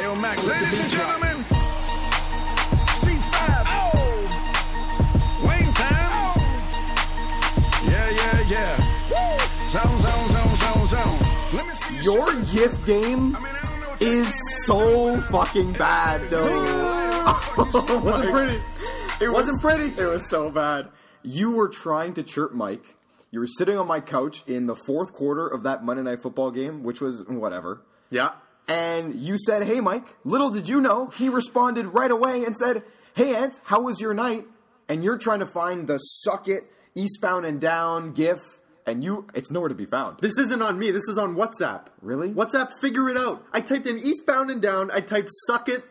Yo, Mac, ladies and gentlemen, C5. Oh, Wayne time. Oh. Yeah, yeah, yeah. Zone, zone, zone, zone, zone. Let me see Your shake. GIF game I mean, I don't know so fucking bad, though. It wasn't pretty. It Wasn't pretty. It was so bad. You were trying to chirp Mike. You were sitting on my couch in the fourth quarter of that Monday Night Football game, which was whatever. Yeah. And you said, "Hey, Mike." Little did you know, he responded right away and said, "Hey, Anth, how was your night?" And you're trying to find the "suck it" eastbound and down GIF, and you—it's nowhere to be found. This isn't on me. This is on WhatsApp. Really? WhatsApp, figure it out. I typed in eastbound and down. I typed suck it.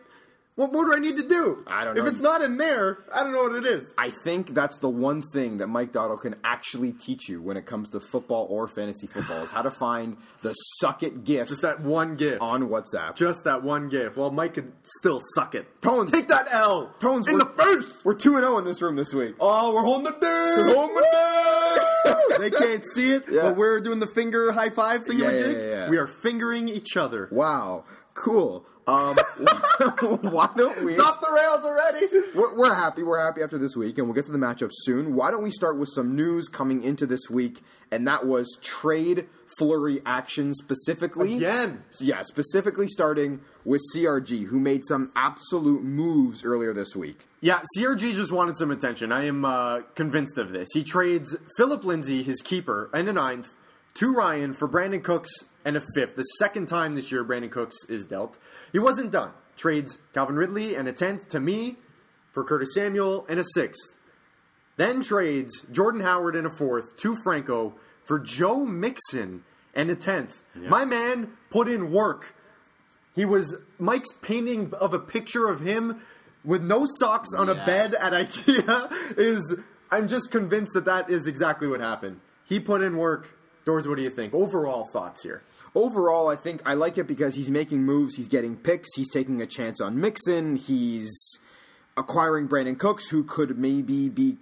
What more do I need to do? I don't know. If it's not in there, I don't know what it is. I think that's the one thing that Mike Dotto can actually teach you when it comes to football or fantasy football is how to find the suck it GIFs Just that one GIF. on WhatsApp. Just that one GIF. Well, Mike could still suck it. Tones. Take that L. Tones, in the face. We're 2 0 in this room this week. Oh, we're holding the dude. Holding the they can't see it, Yeah. but we're doing the finger high five thing. Yeah, yeah, yeah, yeah. We are fingering each other. Wow. Cool. Um, why don't we? It's off the rails already. We're, we're happy. We're happy after this week, and we'll get to the matchup soon. Why don't we start with some news coming into this week? And that was trade flurry action specifically. Again. Yeah, specifically starting with CRG, who made some absolute moves earlier this week. Yeah, CRG just wanted some attention. I am uh, convinced of this. He trades Phillip Lindsay, his keeper, and a ninth, to Ryan for Brandin Cooks and a fifth. The second time this year Brandin Cooks is dealt. He wasn't done. Trades Calvin Ridley and a tenth to me for Curtis Samuel and a sixth. Then trades Jordan Howard and a fourth to Franco for Joe Mixon and a tenth. My man put in work. He was Mike's painting of a picture of him with no socks on a bed at IKEA is. I'm just convinced that that is exactly what happened. He put in work. Doors, what do you think? Overall thoughts here. Overall, I think I like it because he's making moves, he's getting picks, he's taking a chance on Mixon, he's acquiring Brandin Cooks, who could maybe be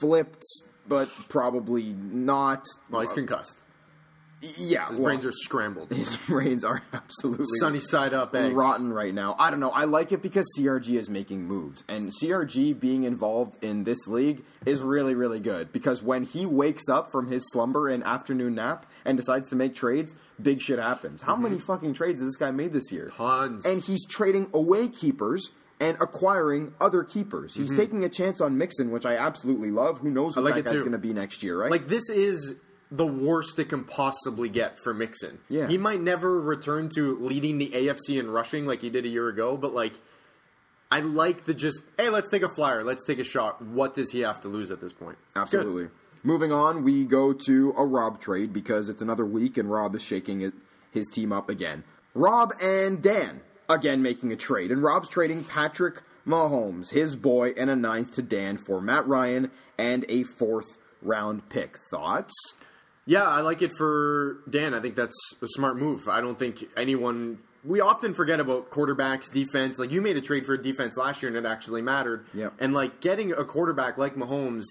flipped, but probably not. Well, he's concussed. Yeah, His well, brains are scrambled. his brains are absolutely Sunny side up eggs. rotten right now. I don't know. I like it because CRG is making moves, and CRG being involved in this league is really, really good. Because when he wakes up from his slumber and afternoon nap and decides to make trades, big shit happens. How many fucking trades has this guy made this year? Mm-hmm. Tons. And he's trading away keepers. And acquiring other keepers. He's taking a chance on Mixon, which I absolutely love. Who knows what Mm-hmm. like that guy's going to be next year, right? Like this is the worst it can possibly get for Mixon. Yeah. He might never return to leading the AFC in rushing like he did a year ago, but like I like the just hey, let's take a flyer, let's take a shot. What does he have to lose at this point? Absolutely. Moving on, we go to a Rob trade because it's another week and Rob is shaking it, his team up again. Rob and Dan again making a trade, and Rob's trading Patrick Mahomes, his boy, and a ninth to Dan for Matt Ryan and a fourth round pick. Thoughts? Yeah, I like it for Dan. I think that's a smart move. I don't think anyone. We often forget about quarterbacks, defense. Like you made a trade for a defense last year, and it actually mattered. Yep. And like getting a quarterback like Mahomes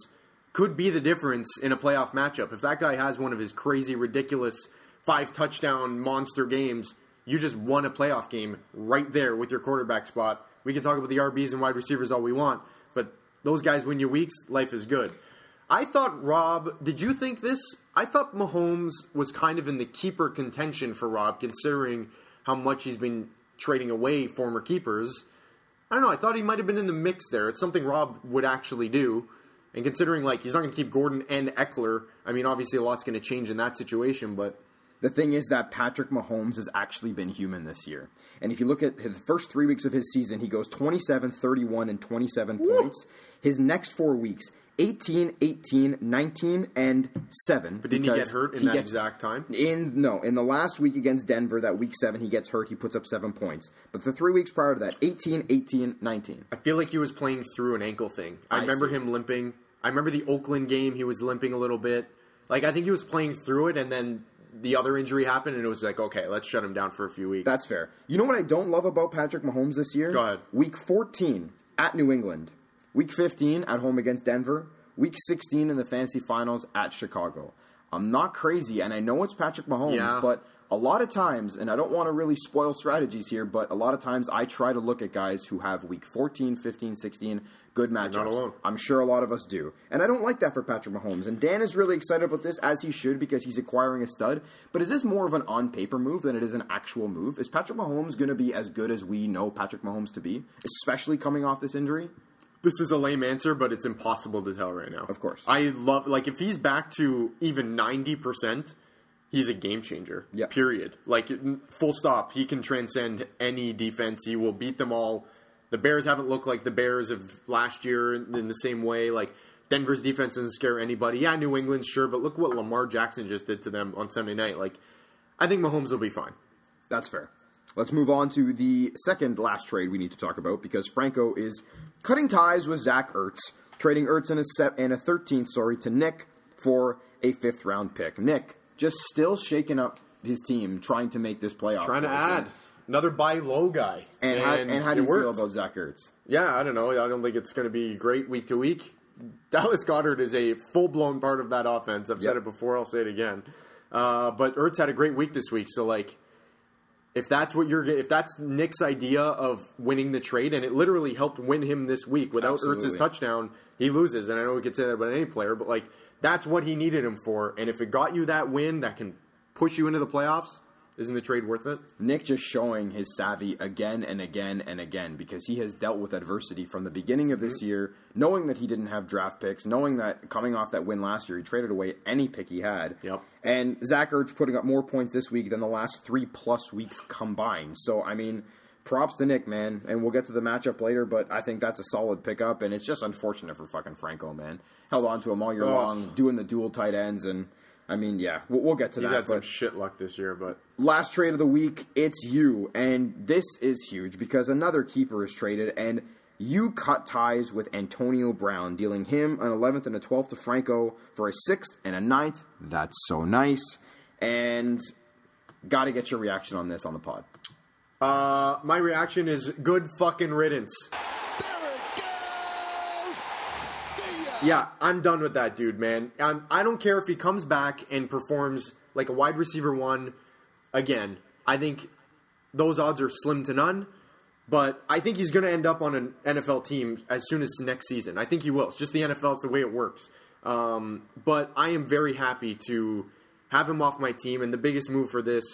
could be the difference in a playoff matchup. If that guy has one of his crazy, ridiculous five touchdown monster games, you just won a playoff game right there with your quarterback spot. We can talk about the RBs and wide receivers all we want, but those guys win you weeks. Life is good. I thought Rob. Did you think this? I thought Mahomes was kind of in the keeper contention for Rob, considering how much he's been trading away former keepers. I don't know. I thought he might have been in the mix there. It's something Rob would actually do. And considering like he's not going to keep Gordon and Ekeler, I mean, obviously a lot's going to change in that situation. But The thing is that Patrick Mahomes has actually been human this year. And if you look at the first three weeks of his season, he goes 27, 31, and 27 points. His next four weeks, 18, 18, 19, and 7. but didn't he get hurt in that exact time? In no, in the last week against Denver, that week seven, he gets hurt. He puts up seven points. But the three weeks prior to that, 18, 18, 19. I feel like he was playing through an ankle thing. I, I remember see. him limping. I remember the Oakland game. He was limping a little bit. Like I think he was playing through it, and then the other injury happened, and it was like, okay, let's shut him down for a few weeks. That's fair. You know what I don't love about Patrick Mahomes this year? Go ahead. Week 14 at New England. Week 15 at home against Denver. Week 16 in the fantasy finals at Chicago. I'm not crazy, and I know it's Patrick Mahomes, Yeah. but a lot of times, and I don't want to really spoil strategies here, but a lot of times I try to look at guys who have week 14, 15, 16 good matchups. not alone. I'm sure a lot of us do. And I don't like that for Patrick Mahomes. And Dan is really excited about this, as he should, because he's acquiring a stud. But is this more of an on paper move than it is an actual move? Is Patrick Mahomes going to be as good as we know Patrick Mahomes to be, especially coming off this injury? This is a lame answer, but it's impossible to tell right now. Of course. I love like if he's back to even ninety percent, he's a game changer. Yeah. Period. Like full stop. He can transcend any defense. He will beat them all. The Bears haven't looked like the Bears of last year in in the same way. Like Denver's defense doesn't scare anybody. Yeah, New England, sure, but look what Lamar Jackson just did to them on Sunday night. Like, I think Mahomes will be fine. That's fair. Let's move on to the second last trade we need to talk about because Franco is cutting ties with Zach Ertz, trading Ertz and a, se- and a 13th, sorry, to Nick for a fifth round pick. Nick just still shaking up his team, trying to make this playoff. Trying to add another buy low guy. And, how, and how do you feel about Zach Ertz? Yeah, I don't know. I don't think it's going to be great week to week. Dallas Goedert is a full blown part of that offense. I've said it before. I'll say it again. Uh, but Ertz had a great week this week. So like, if that's what you're, if that's Nick's idea of winning the trade, and it literally helped win him this week. Without Absolutely. Ertz's touchdown, he loses. And I know we could say that about any player, but like that's what he needed him for. And if it got you that win that can push you into the playoffs, isn't the trade worth it? Nick just showing his savvy again and again and again because he has dealt with adversity from the beginning of Mm-hmm. this year, knowing that he didn't have draft picks, knowing that coming off that win last year, he traded away any pick he had. Yep. And Zach Ertz putting up more points this week than the last three plus weeks combined. So, I mean, props to Nick, man. And we'll get to the matchup later, but I think that's a solid pickup. And it's just unfortunate for fucking Franco, man. Held on to him all year Oh. long, doing the dual tight ends. And, I mean, yeah, we'll, we'll get to He's that. He's had some shit luck this year, but last trade of the week, it's you. And this is huge because another keeper is traded, and you cut ties with Antonio Brown, dealing him an 11th and a 12th to Franco for a 6th and a 9th. That's so nice. And got to get your reaction on this on the pod. uh, my reaction is good fucking riddance. There it goes. See ya. Yeah, I'm done with that dude, man. Um, I don't care if he comes back and performs like a wide receiver one again. I think those odds are slim to none. But I think he's going to end up on an NFL team as soon as next season. I think he will. It's just the NFL. It's the way it works. Um, but I am very happy to have him off my team. And the biggest move for this,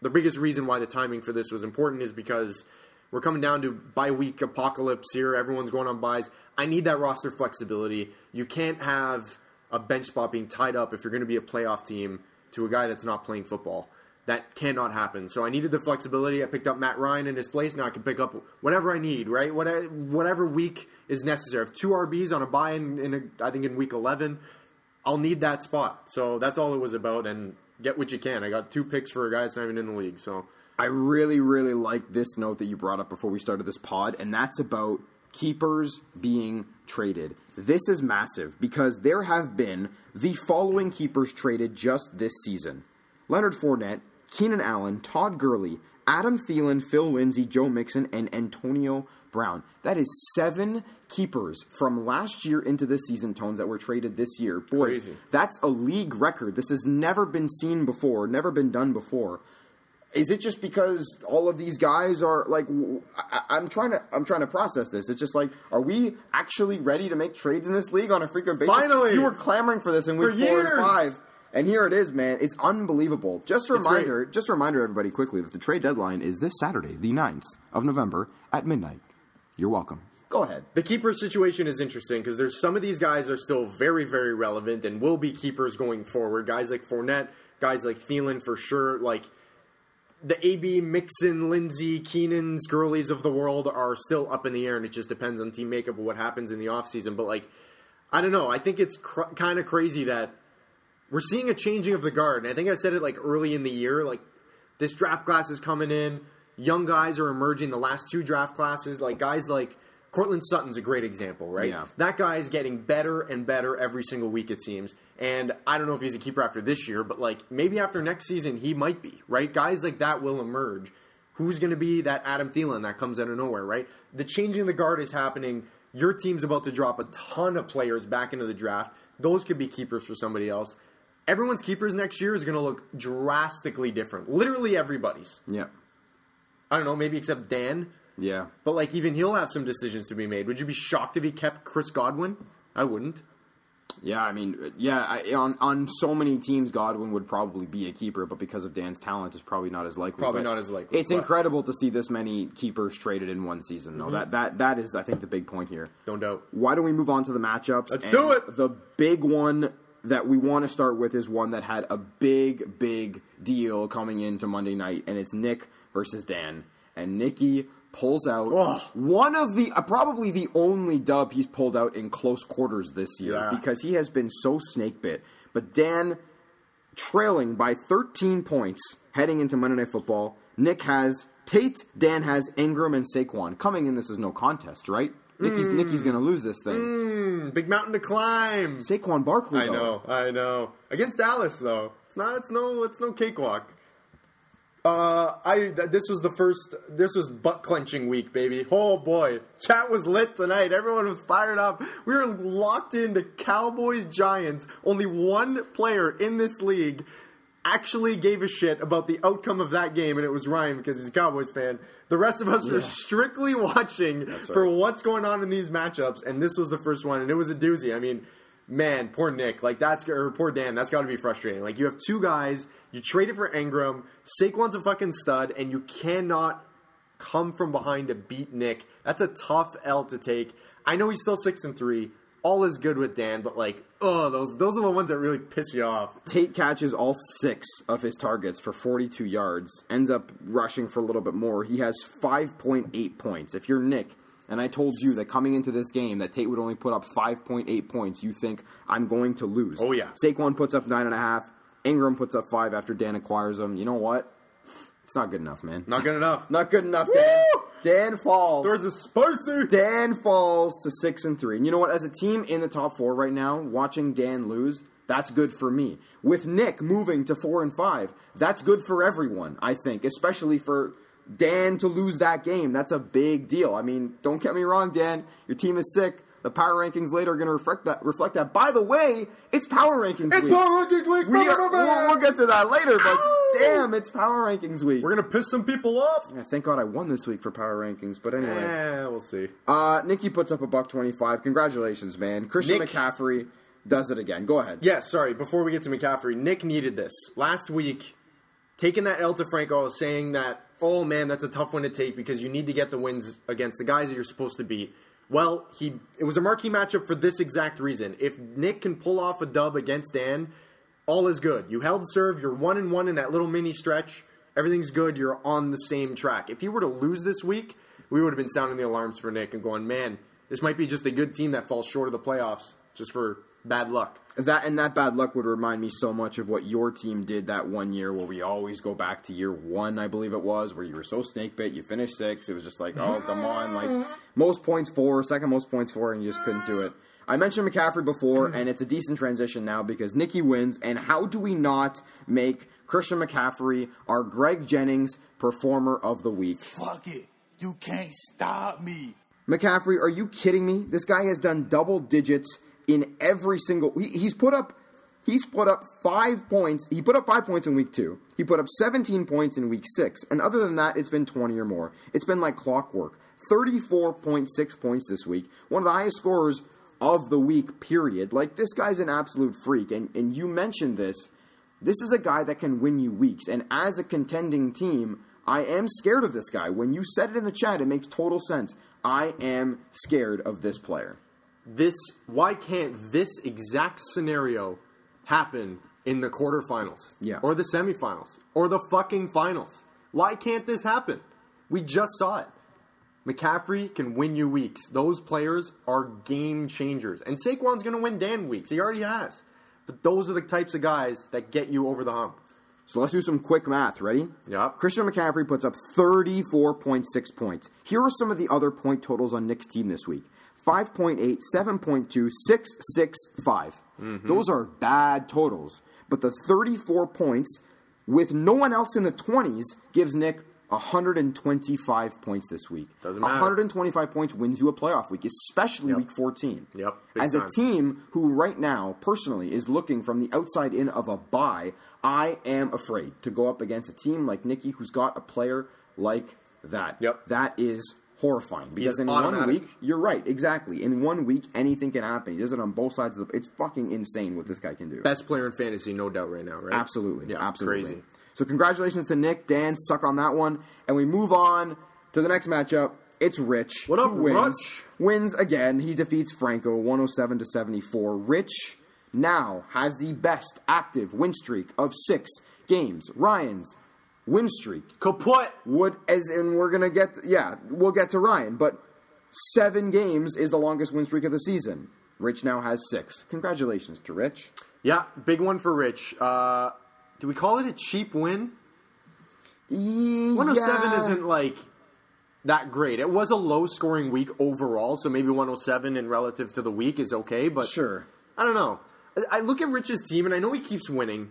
the biggest reason why the timing for this was important is because we're coming down to bye week apocalypse here. Everyone's going on byes. I need that roster flexibility. You can't have a bench spot being tied up if you're going to be a playoff team to a guy that's not playing football. That cannot happen. So I needed the flexibility. I picked up Matt Ryan in his place. Now I can pick up whatever I need, right? Whatever, whatever week is necessary. If two RBs on a bye in, in a, I think in week 11, I'll need that spot. So that's all it was about. And get what you can. I got two picks for a guy that's not even in the league. So I really, really like this note that you brought up before we started this pod, and that's about keepers being traded. This is massive because there have been the following keepers traded just this season Leonard Fournette, Keenan Allen, Todd Gurley, Adam Thielen, Phil Lindsay, Joe Mixon, and Antonio Brown. That is seven keepers from last year into this season, Tones, that were traded this year. Boys, Crazy. that's a league record. This has never been seen before, never been done before is it just because all of these guys are like I, am trying to i'm trying to process this it's just like are we actually ready to make trades in this league on a frequent basis Finally! you were clamoring for this in week For four years! and five and here it is man it's unbelievable just a reminder just a reminder everybody quickly that the trade deadline is this saturday the 9th of november at midnight you're welcome go ahead The keeper situation is interesting because there's some of these guys are still very, very relevant and will be keepers going forward. Guys like Fournette, guys like Thielen for sure. Like the AB Mixon, Lindsay, Keenan's, Gurley's of the world are still up in the air, and it just depends on team makeup of what happens in the offseason. But like, I don't know. I think it's cr- kind of crazy that we're seeing a changing of the guard. And I think I said it like early in the year. Like this draft class is coming in. Young guys are emerging. The last two draft classes, like guys like Courtland Sutton's a great example, right? Yeah. That guy is getting better and better every single week, it seems. And I don't know if he's a keeper after this year, but like maybe after next season, he might be, right? Guys like that will emerge. Who's going to be that Adam Thielen that comes out of nowhere, right? The changing the guard is happening. Your team's about to drop a ton of players back into the draft. Those could be keepers for somebody else. everyone's keepers next year is going to look drastically different. Literally everybody's. Yeah. I don't know, maybe except Dan. Yeah. But like even he'll have some decisions to be made. Would you be shocked if he kept Chris Godwin? I wouldn't. Yeah, I mean, yeah, I, on on so many teams, Godwin would probably be a keeper, but because of Dan's talent, it's probably not as likely. Probably But not as likely, It's but- Mm-hmm. incredible to see this many keepers traded in one season, though. That that that is, I think, the big point here. Don't doubt. Why don't we move on to the matchups? Let's And do it! The big one that we want to start with is one that had a big, big deal coming into Monday night, and it's Nick versus Dan. And Nicky pulls out Oh. one of the uh, probably the only dub he's pulled out in close quarters this year Yeah. because he has been so snake bit. But Dan trailing by 13 points heading into Monday Night Football. Nick has Tate, Dan has Ingram and Saquon. Coming in, this is no contest, right? Nicky's Hmm. Nicky's going to lose this thing. Mm, big mountain to climb. Saquon Barkley, I though. know, I know. Against Dallas, though, it's not. It's no. It's no cakewalk. Uh, I th- this was the first. This was butt clenching week, baby. Oh boy, chat was lit tonight. Everyone was fired up. We were locked into Cowboys Giants. Only one player in this league actually gave a shit about the outcome of that game, and it was Ryan because he's a Cowboys fan. The rest of us were strictly watching for what's going on in these matchups, and this was the first one, and it was a doozy. I mean, man, poor Nick, like that's or poor Dan, that's got to be frustrating. Like you have two guys, you traded for Ingram, Saquon's a fucking stud, and you cannot come from behind to beat Nick. That's a tough L to take. I know he's still six and three. All is good with Dan, but like, oh, those those are the ones that really piss you off. Tate catches all six of his targets for 42 yards, ends up rushing for a little bit more. He has 5.8 points. If you're Nick, and I told you that coming into this game that Tate would only put up 5.8 points, you think I'm going to lose. Oh, yeah. Saquon puts up nine and a half. Ingram puts up five after Dan acquires him. You know what? It's not good enough, man. Not good enough. Not good enough, Dan. Woo! Dan falls. There's a spicy. Dan falls to six and three. And you know what? As a team in the top four right now, watching Dan lose, that's good for me. With Nick moving to four and five, that's good for everyone. I think, especially for Dan to lose that game. That's a big deal. I mean, don't get me wrong, Dan. Your team is sick. The power rankings later are going to reflect that. Reflect that. By the way, it's power rankings week. It's week. Power Rankings Week. we are, we'll, we'll get to that later, but Ow! damn, it's power rankings week. We're gonna piss some people off. Yeah, thank God I won this week for power rankings. But anyway. Eh, we'll see. Uh, Nikki puts up a buck twenty-five. Congratulations, man! Christian Nick- McCaffrey does it again. Go ahead. Yeah, sorry. Before we get to McCaffrey, Nick needed this last week. Taking that L to Franco, saying that, oh man, that's a tough one to take because you need to get the wins against the guys that you're supposed to beat. Well, he it was a marquee matchup for this exact reason. If Nick can pull off a dub against Dan, all is good. You held serve. You're one and one in that little mini stretch. Everything's good. You're on the same track. If he were to lose this week, we would have been sounding the alarms for Nick and going, man, this might be just a good team that falls short of the playoffs just for bad luck. That and that bad luck would remind me so much of what your team did that one year, where we always go back to year one, I believe it was, where you were so snake bit. You finished six. It was just like, oh come on, like most points four, second most points four, and you just couldn't do it. I mentioned McCaffrey before, and it's a decent transition now because Nikki wins. And how do we not make Christian McCaffrey our Greg Jennings Performer of the Week? Fuck it. You can't stop me. McCaffrey, are you kidding me? This guy has done double digits in every single. He, he's put up. He's put up five points. He put up five points in week two. He put up 17 points in week six. And other than that, it's been 20 or more. It's been like clockwork. 34.6 points this week. One of the highest scorers of the week, period. Like, this guy's an absolute freak. And, and you mentioned this. This is a guy that can win you weeks. And as a contending team, I am scared of this guy. When you said it in the chat, it makes total sense. I am scared of this player. This why can't this exact scenario happen in the quarterfinals? Yeah. or the semifinals? Or the fucking finals? Why can't this happen? We just saw it. Mccaffrey can win you weeks. Those players are game changers. And Saquon's going to win dan weeks. He already has. But those are the types of guys that get you over the hump. So let's do some quick math. Ready? Yep. Christian McCaffrey puts up 34.6 points. Here are some of the other point totals on Nick's team this week 5.8, 7.2, 6, 6, 5. Mm-hmm. Those are bad totals. But the 34 points with no one else in the 20s gives Nick 125 points this week. Doesn't matter. 125 points wins you a playoff week, especially week 14. Yep, big As time. a team who right now, personally, is looking from the outside in of a bye, I am afraid to go up against a team like Nikki who's got a player like that. Yep. That is horrifying because He's in one week, you're right, exactly. In one week, anything can happen. He does it on both sides of the. It's fucking insane what this guy can do. Best player in fantasy, no doubt, right now, right? Absolutely. Yeah, absolutely. crazy. So congratulations to Nick, Dan, suck on that one. And we move on to the next matchup. It's Rich. What up, wins, Rich? Wins again. He defeats Franco 107 to 74. Rich now has the best active win streak of six games. Ryan's win streak Kaput. would as and we're gonna get yeah, we'll get to Ryan, but seven games is the longest win streak of the season. Rich now has six. Congratulations to Rich. Yeah, big one for Rich. Uh, do we call it a cheap win? 107 yeah. isn't like that great. It was a low scoring week overall, so maybe 107 in relative to the week is okay, but Sure. I don't know. I look at Rich's team and I know he keeps winning,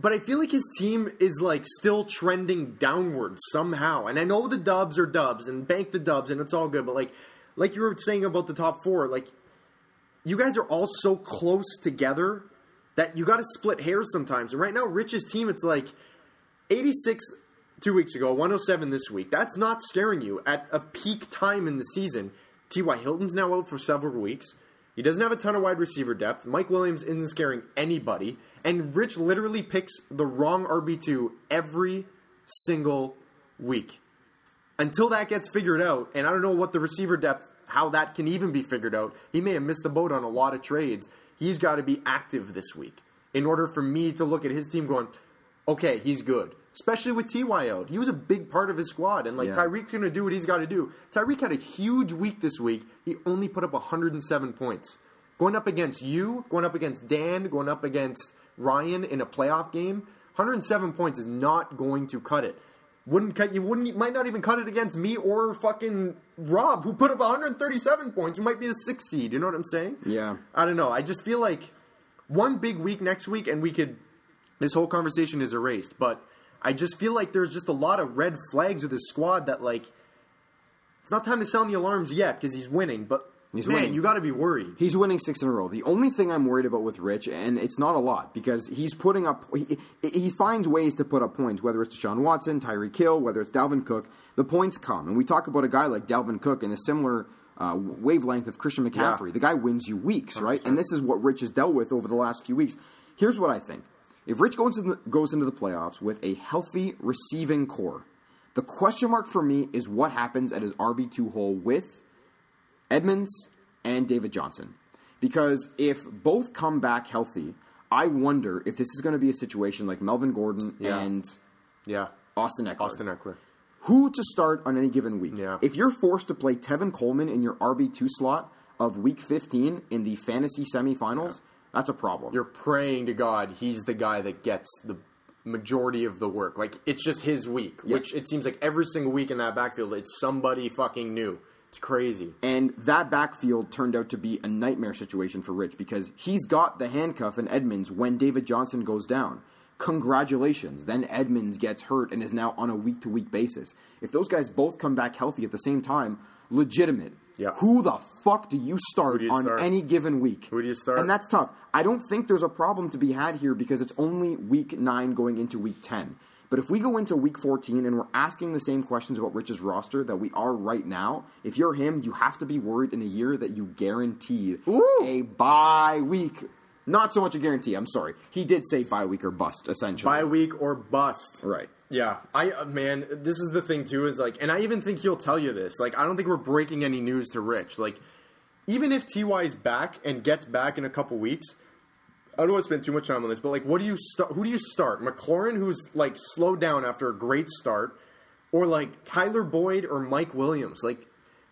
but I feel like his team is like still trending downward somehow. And I know the dubs are dubs and bank the dubs and it's all good, but like like you were saying about the top 4, like you guys are all so close together that you got to split hairs sometimes. And right now Rich's team it's like 86 two weeks ago, 107 this week. That's not scaring you at a peak time in the season. T.Y. Hilton's now out for several weeks. He doesn't have a ton of wide receiver depth. Mike Williams isn't scaring anybody. And Rich literally picks the wrong RB2 every single week. Until that gets figured out, and I don't know what the receiver depth, how that can even be figured out. He may have missed the boat on a lot of trades. He's got to be active this week in order for me to look at his team going, okay, he's good. Especially with Ty out, he was a big part of his squad, and like Yeah. Tyreek's going to do what he's got to do. Tyreek had a huge week this week. He only put up 107 points, going up against you, going up against Dan, going up against Ryan in a playoff game. 107 points is not going to cut it. Wouldn't cut you wouldn't might not even cut it against me or fucking Rob who put up 137 points who might be the sixth seed. You know what I'm saying? Yeah. I don't know. I just feel like one big week next week and we could this whole conversation is erased. But I just feel like there's just a lot of red flags with his squad that like it's not time to sound the alarms yet because he's winning. But He's man, winning. you got to be worried. He's winning six in a row. The only thing I'm worried about with Rich, and it's not a lot, because he's putting up, he, he finds ways to put up points, whether it's Deshaun Watson, Tyreek Hill, whether it's Dalvin Cook. The points come. And we talk about a guy like Dalvin Cook in a similar uh, wavelength of Christian McCaffrey. Yeah. The guy wins you weeks, right? And this is what Rich has dealt with over the last few weeks. Here's what I think. If Rich goes into the, goes into the playoffs with a healthy receiving core, the question mark for me is what happens at his RB2 hole with Edmonds and David Johnson. Because if both come back healthy, I wonder if this is going to be a situation like Melvin Gordon Yeah. and Yeah, Austin Ekeler. Austin Ekeler. Who to start on any given week? Yeah. If you're forced to play Tevin Coleman in your RB2 slot of week 15 in the fantasy semifinals, that's a problem. You're praying to God he's the guy that gets the majority of the work. Like it's just his week, which it seems like every single week in that backfield, it's somebody fucking new. It's crazy. And that backfield turned out to be a nightmare situation for Rich because he's got the handcuff in Edmonds when David Johnson goes down. Congratulations. Then Edmonds gets hurt and is now on a week to week basis. If those guys both come back healthy at the same time, legitimate. Yeah. Who the fuck do you start do you on start? any given week? Who do you start? And that's tough. I don't think there's a problem to be had here because it's only week 9 going into week 10. But if we go into week 14 and we're asking the same questions about Rich's roster that we are right now, if you're him, you have to be worried in a year that you guaranteed Ooh. a bye week. Not so much a guarantee, I'm sorry. He did say bye week or bust, essentially. Bye week or bust. Right. Yeah, I uh, man, this is the thing too. Is like, and I even think he'll tell you this. Like, I don't think we're breaking any news to Rich. Like, even if Ty is back and gets back in a couple weeks, I don't want to spend too much time on this, but like, what do you start? Who do you start? McLaurin, who's like slowed down after a great start, or like Tyler Boyd or Mike Williams? Like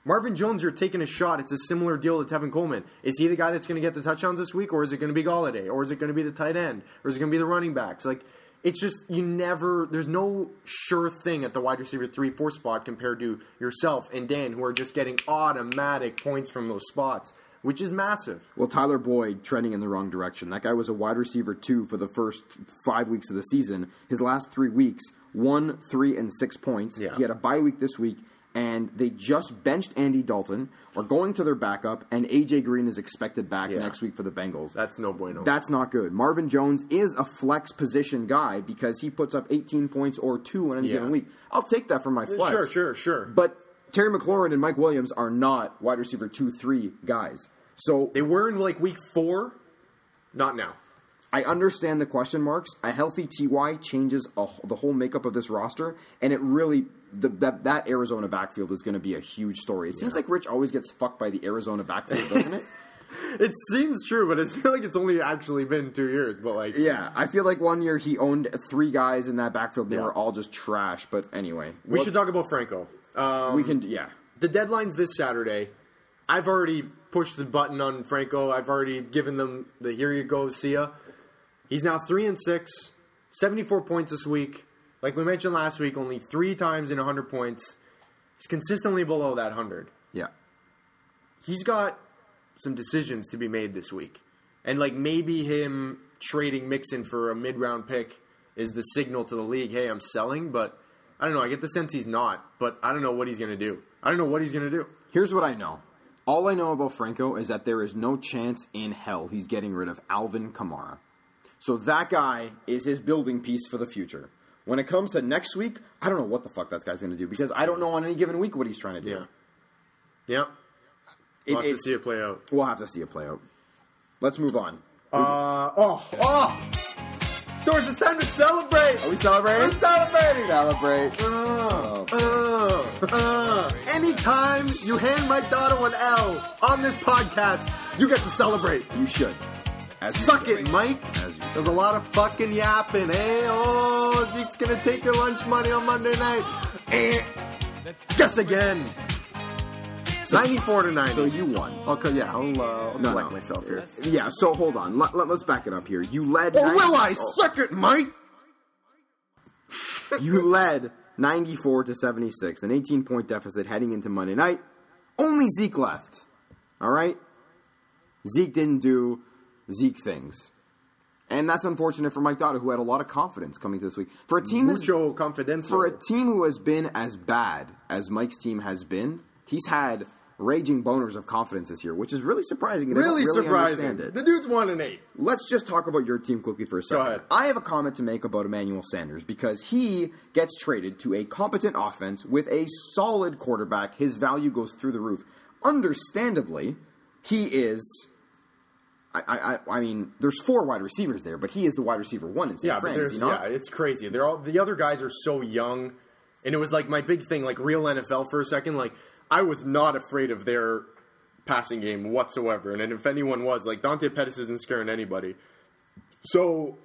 Marvin Jones, you're taking a shot. It's a similar deal to Tevin Coleman. Is he the guy that's going to get the touchdowns this week, or is it going to be Golladay, or is it going to be the tight end, or is it going to be the running backs? Like. It's just you never. There's no sure thing at the wide receiver three, four spot compared to yourself and Dan, who are just getting automatic points from those spots which is massive. Well, Tyler Boyd trending in the wrong direction. That guy was a wide receiver two for the first five weeks of the season. His last three weeks, one, three, and six points. Yeah. He had a bye week this week, and they just benched Andy Dalton, are going to their backup, and AJ Green is expected back Yeah. next week for the Bengals. That's no bueno. That's not good. Marvin Jones is a flex position guy because he puts up 18 points or two on any Yeah. given week. I'll take that for my flex. sure, sure, sure. But Terry McLaurin and Mike Williams are not wide receiver two, three guys. So they were in like week four, not now. I understand the question marks. A healthy Ty changes a, the whole makeup of this roster, and it really the, that that Arizona backfield is going to be a huge story. It seems like Rich always gets fucked by the Arizona backfield, doesn't it? It seems true, but I feel like it's only actually been two years. But like, Yeah, I feel like one year he owned three guys in that backfield. They Yeah. were all just trash. But anyway, we should talk about Franco. Um, We can, yeah. the deadline's this Saturday. I've already pushed the button on Franco. I've already given them the here you go, see ya. He's now three and six, 74 points this week. Like we mentioned last week, only three times in 100 points. He's consistently below that 100. Yeah. He's got some decisions to be made this week. And like maybe him trading Mixon for a mid round pick is the signal to the league, hey, I'm selling, but I don't know. I get the sense he's not, but I don't know what he's going to do. I don't know what he's going to do. Here's what I know. All I know about Franco is that there is no chance in hell he's getting rid of Alvin Kamara. So that guy is his building piece for the future. When it comes to next week, I don't know what the fuck that guy's going to do because I don't know on any given week what he's trying to do. Yeah. Yeah. We'll have to see it play out. We'll have to see it play out. Let's move on. Uh, oh, oh! Doors, it's time to celebrate! Are we celebrating? We're celebrating! Celebrate. Uh, uh, uh. Anytime you hand my daughter an L on this podcast, you get to celebrate. You should. As Suck it, Mike. There's a lot of fucking yapping. Hey, oh, Zeke's gonna take your lunch money on Monday night. Eh. Guess again. 94 to 90. So you won. Okay, yeah, I'll, uh, I'll No, collect no. myself here. Yeah, so hold on. Let, us back it up here. You led. Oh, 90 will I? oh, Suck it, Mike! you led 94 to 76, an 18 point deficit heading into Monday night. Only Zeke left. All right? Zeke didn't do Zeke things. And that's unfortunate for Mike Dotto, who had a lot of confidence coming to this week. For a team Mucho confidencial. for a team who has been as bad as Mike's team has been, he's had raging boners of confidence this year, which is really surprising. and I don't really, really surprising. The dude's 1 and 8. Let's just talk about your team quickly for a second. ahead. I have a comment to make about Emmanuel Sanders because he gets traded to a competent offense with a solid quarterback. His value goes through the roof. Understandably, he is. I, I, I mean, there's four wide receivers there, but he is the wide receiver one in San Yeah, Fran. Is there's yeah, it's crazy. They're all the other guys are so young, and it was like my big thing, like real NFL for a second. Like I was not afraid of their passing game whatsoever, and then if anyone was, like Dante Pettis isn't scaring anybody. So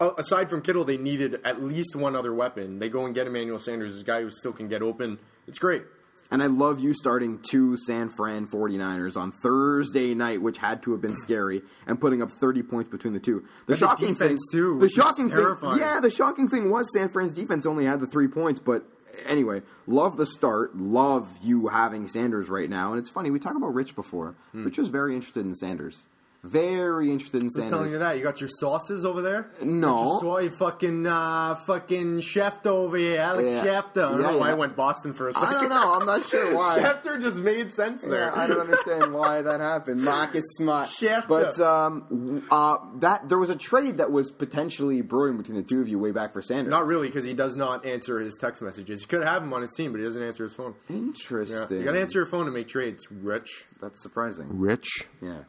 a- aside from Kittle, they needed at least one other weapon. They go and get Emmanuel Sanders, this guy who still can get open. It's great. And I love you starting two San Fran 49ers on Thursday night, which had to have been scary, and putting up 30 points between the two. The the shocking defense, thing, too, The shocking thing, yeah, the shocking thing was San Fran's defense only had the three points, but anyway, love the start. Love you having Sanders right now, and it's funny we talked about Rich before. Rich was very interested in Sanders. Very interested in. Who's telling you that? You got your sauces over there? No. Got your soy fucking uh, fucking Schefter over here, Alex Yeah. Schefter. I don't Yeah, know why. I went Boston for a second. I don't know. I'm not sure why. Schefter just made sense there. Yeah, I don't understand why that happened. Marcus Smart. Schefter. But um, uh, that there was a trade that was potentially brewing between the two of you way back for Sanders. Not really, because he does not answer his text messages. You could have him on his team, but he doesn't answer his phone. Interesting. You got to answer your phone to make trades, Rich. That's surprising. Rich. Yeah.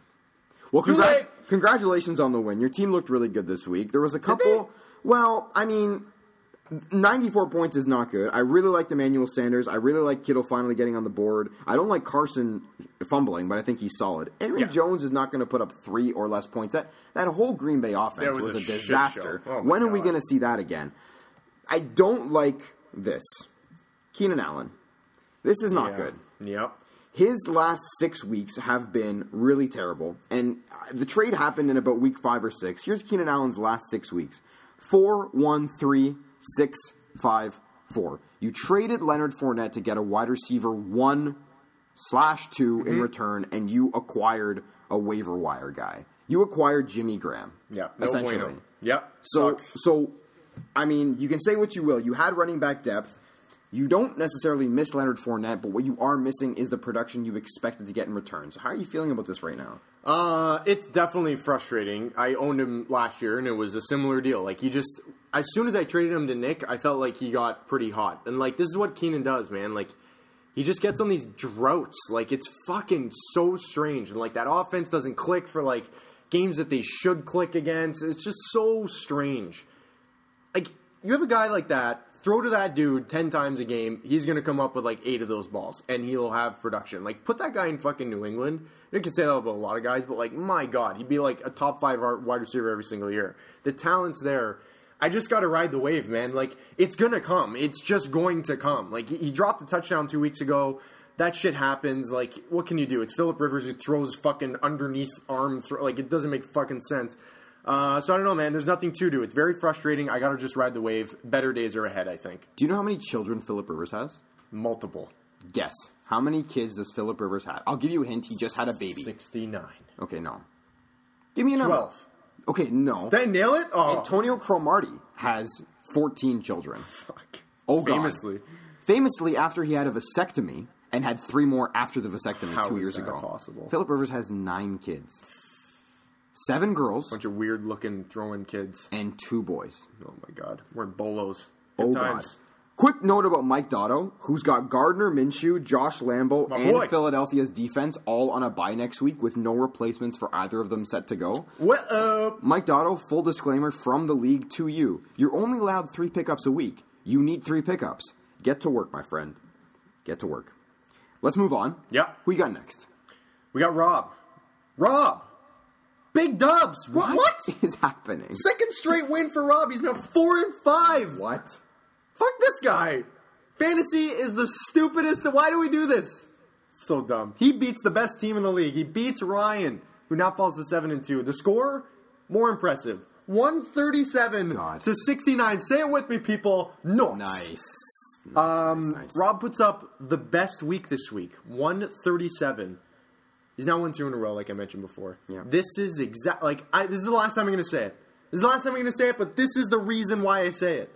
Well, late. congratulations on the win. Your team looked really good this week. There was a couple. Well, I mean, 94 points is not good. I really liked Emmanuel Sanders. I really like Kittle finally getting on the board. I don't like Carson fumbling, but I think he's solid. Aaron Yeah. Jones is not going to put up three or less points. That that whole Green Bay offense was was, a a disaster. Oh when are we going to see that again? I don't like this. Keenan Allen. This is not good. Yep. His last six weeks have been really terrible, and uh, the trade happened in about week five or six. Here's Keenan Allen's last six weeks: four, one, three, six, five, four. You traded Leonard Fournette to get a wide receiver one slash 2 in return, and you acquired a waiver wire guy. You acquired Jimmy Graham. Yeah, no essentially. bueno. Yep. So, sucks. so, I mean, you can say what you will. You had running back depth. You don't necessarily miss Leonard Fournette, but what you are missing is the production you expected to get in return. So, how are you feeling about this right now? Uh, it's definitely frustrating. I owned him last year, and it was a similar deal. Like he just, as soon as I traded him to Nick, I felt like he got pretty hot. And like this is what Keenan does, man. Like he just gets on these droughts. Like it's fucking so strange, and like that offense doesn't click for like games that they should click against. It's just so strange. Like you have a guy like that. Throw to that dude ten times a game. He's gonna come up with like eight of those balls, and he'll have production. Like put that guy in fucking New England. You can say that about a lot of guys, but like my god, he'd be like a top five wide receiver every single year. The talent's there. I just got to ride the wave, man. Like it's gonna come. It's just going to come. Like he, he dropped a touchdown two weeks ago. That shit happens. Like what can you do? It's Philip Rivers who throws fucking underneath arm. Throw, like it doesn't make fucking sense. Uh, so I don't know, man. There's nothing to do. It's very frustrating. I got to just ride the wave. Better days are ahead. I think. Do you know how many children Philip Rivers has? Multiple. Guess. How many kids does Philip Rivers have? I'll give you a hint. He just had a baby. Sixty-nine. Okay, no. Give me a number. Twelve. Okay, no. Did I nail it? Oh, Antonio Cromartie has 14 children. fuck. Oh, God. Famously. Famously, after he had a vasectomy and had three more after the vasectomy How two is years that ago. possible? Philip Rivers has nine kids, seven girls, Bunch of weird-looking throwing kids. and two boys. Oh my god, wearing bolos. Good Oh times. God! Quick note about Mike Dotto, who's got Gardner Minshew, Josh Lambo, My and boy. Philadelphia's defense all on a bye next week with no replacements for either of them set to go. What up? Mike Dotto, full disclaimer from the league to you. You're only allowed three pickups a week. You need three pickups. Get to work, my friend. Get to work. Let's move on. Yeah. Who you got next? We got Rob. Rob. Big dubs. What? What? is happening? Second straight win for Rob. He's now four and five. What? Fuck this guy. Fantasy is the stupidest. Why do we do this? So dumb. He beats the best team in the league. He beats Ryan, who now falls to seven and two. The score more impressive. 137 God. to 69. Say it with me, people. Nice. Nice. Um, nice, nice. Rob puts up the best week this week, 137. He's now won two in a row, like I mentioned before. Yeah. This is exact. Like I, this is the last time I'm going to say it. This is the last time I'm going to say it, but this is the reason why I say it.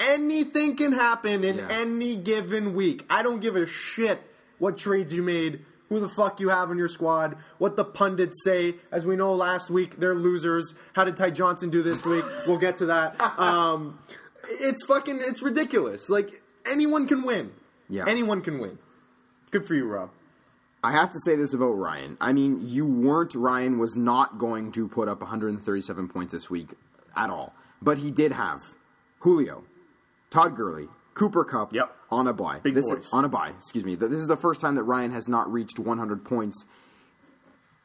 Anything can happen in Yeah. any given week. I don't give a shit what trades you made, who the fuck you have in your squad, what the pundits say. As we know, last week they're losers. How did Ty Johnson do this week? we'll get to that. Um, it's fucking. It's ridiculous. Like anyone can win. Yeah. Anyone can win. Good for you, Rob. I have to say this about Ryan. I mean, you weren't Ryan was not going to put up 137 points this week at all, but he did have Julio, Todd Gurley, Cooper Kupp Yep. on a bye. Big this boys. on a bye. Excuse me. This is the first time that Ryan has not reached 100 points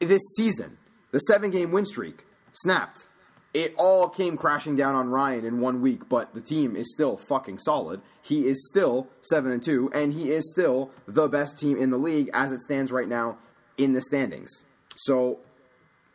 this season. The seven game win streak snapped. It all came crashing down on Ryan in one week, but the team is still fucking solid. He is still seven and two, and he is still the best team in the league as it stands right now in the standings. So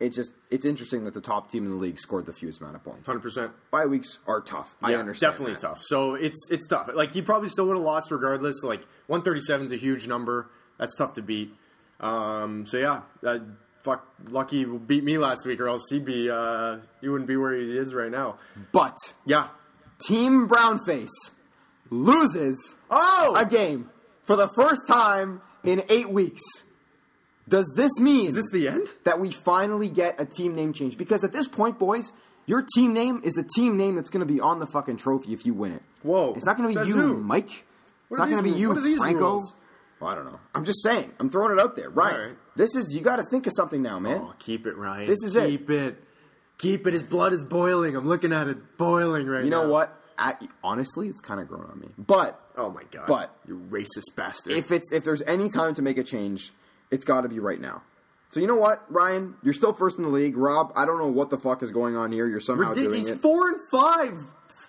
it's just it's interesting that the top team in the league scored the fewest amount of points. Hundred percent. Bye weeks are tough. I Yeah, understand. Definitely that. tough. So it's it's tough. Like he probably still would have lost regardless. Like 137 is a huge number. That's tough to beat. Um, so yeah, uh, fuck. Lucky beat me last week, or else he'd be uh, he wouldn't be where he is right now. But Yeah. Team Brownface loses Oh, a game for the first time in eight weeks. Does this mean is this the end? that we finally get a team name change? Because at this point, boys, your team name is the team name that's going to be on the fucking trophy if you win it. Whoa. It's not going to be you, who? Mike. It's not going to be you, ru- what are these Franco. rules? Well, I don't know. I'm just saying. I'm throwing it out there. Right. This is you got to think of something now, man. Oh, keep it right. This is it. keep it. Keep it. His blood is boiling. I'm looking at it boiling right now. you now. know what? I, honestly, it's kind of grown on me. But Oh my god. But- you racist bastard. if it's if there's any time to make a change, it's got to be right now. So you know what, Ryan, you're still first in the league. Rob, I don't know what the fuck is going on here. You're somehow Ridiculous. doing He's it. four and five.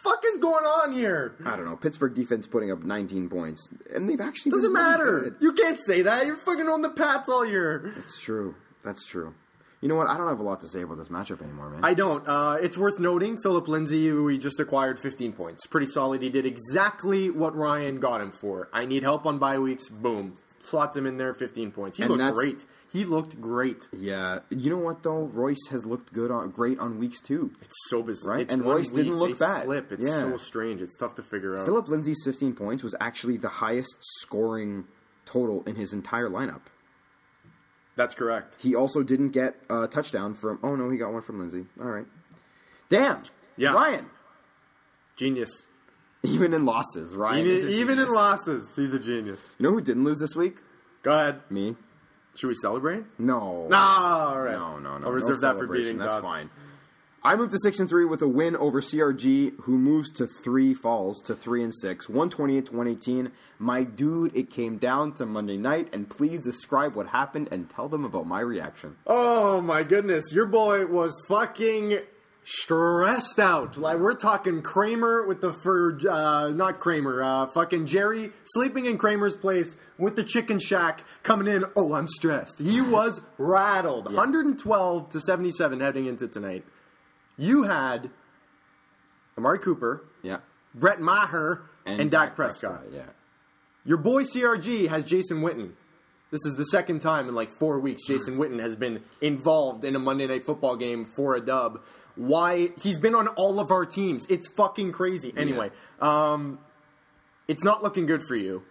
Fuck is going on here? I don't know. Pittsburgh defense putting up 19 points, and they've actually Doesn't really matter. You can't say that. You're fucking on the Pats all year. That's true. That's true. You know what? I don't have a lot to say about this matchup anymore, man. I don't. Uh, it's worth noting Phillip Lindsay, who he just acquired 15 points. Pretty solid. He did exactly what Ryan got him for. I need help on bye weeks. Boom. Slots him in there, 15 points. He And looked great. He looked great. Yeah, you know what though? Royce has looked good on great on weeks too. It's so bizarre. Right? It's And Royce didn't week, look they bad. Flip. It's Yeah. so strange. It's tough to figure out. Phillip Lindsay's 15 points was actually the highest scoring total in his entire lineup. That's correct. He also didn't get a touchdown from. Oh no, he got one from Lindsay. All right. Damn. Yeah. Ryan. Genius. Even in losses, Ryan. Even, even in losses, he's a genius. You know who didn't lose this week? Go ahead. Me. Should we celebrate? No. Nah, all right. No, no, no. I'll reserve no that for beating That's gods. fine. I moved to six and three with a win over CRG, who moves to three falls to three and six, one twenty eight to one eighteen. My dude, it came down to Monday night, and please describe what happened and tell them about my reaction. Oh my goodness, your boy was fucking stressed out. Like we're talking Kramer with the for uh, not Kramer, uh, fucking Jerry sleeping in Kramer's place with the chicken shack coming in. Oh, I'm stressed. He was rattled. 112 to 77 heading into tonight. You had Amari Cooper, Yeah. Brett Maher, and, Dak, Prescott. Yeah. Your boy CRG has Jason Witten. This is the second time in like four weeks Jason Witten has been involved in a Monday Night Football game for a dub. Why? He's been on all of our teams. It's fucking crazy. Anyway, um, it's not looking good for you.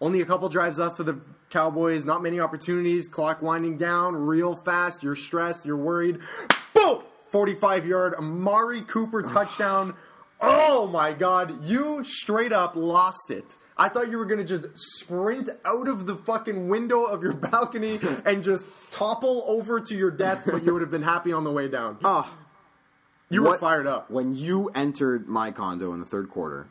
Only a couple drives left for the Cowboys. Not many opportunities. Clock winding down real fast. You're stressed. You're worried. Boom! 45 yard Amari Cooper touchdown. Oh my god, you straight up lost it. I thought you were gonna just sprint out of the fucking window of your balcony and just topple over to your death, but you would have been happy on the way down. Ah. You were fired up. When you entered my condo in the third quarter,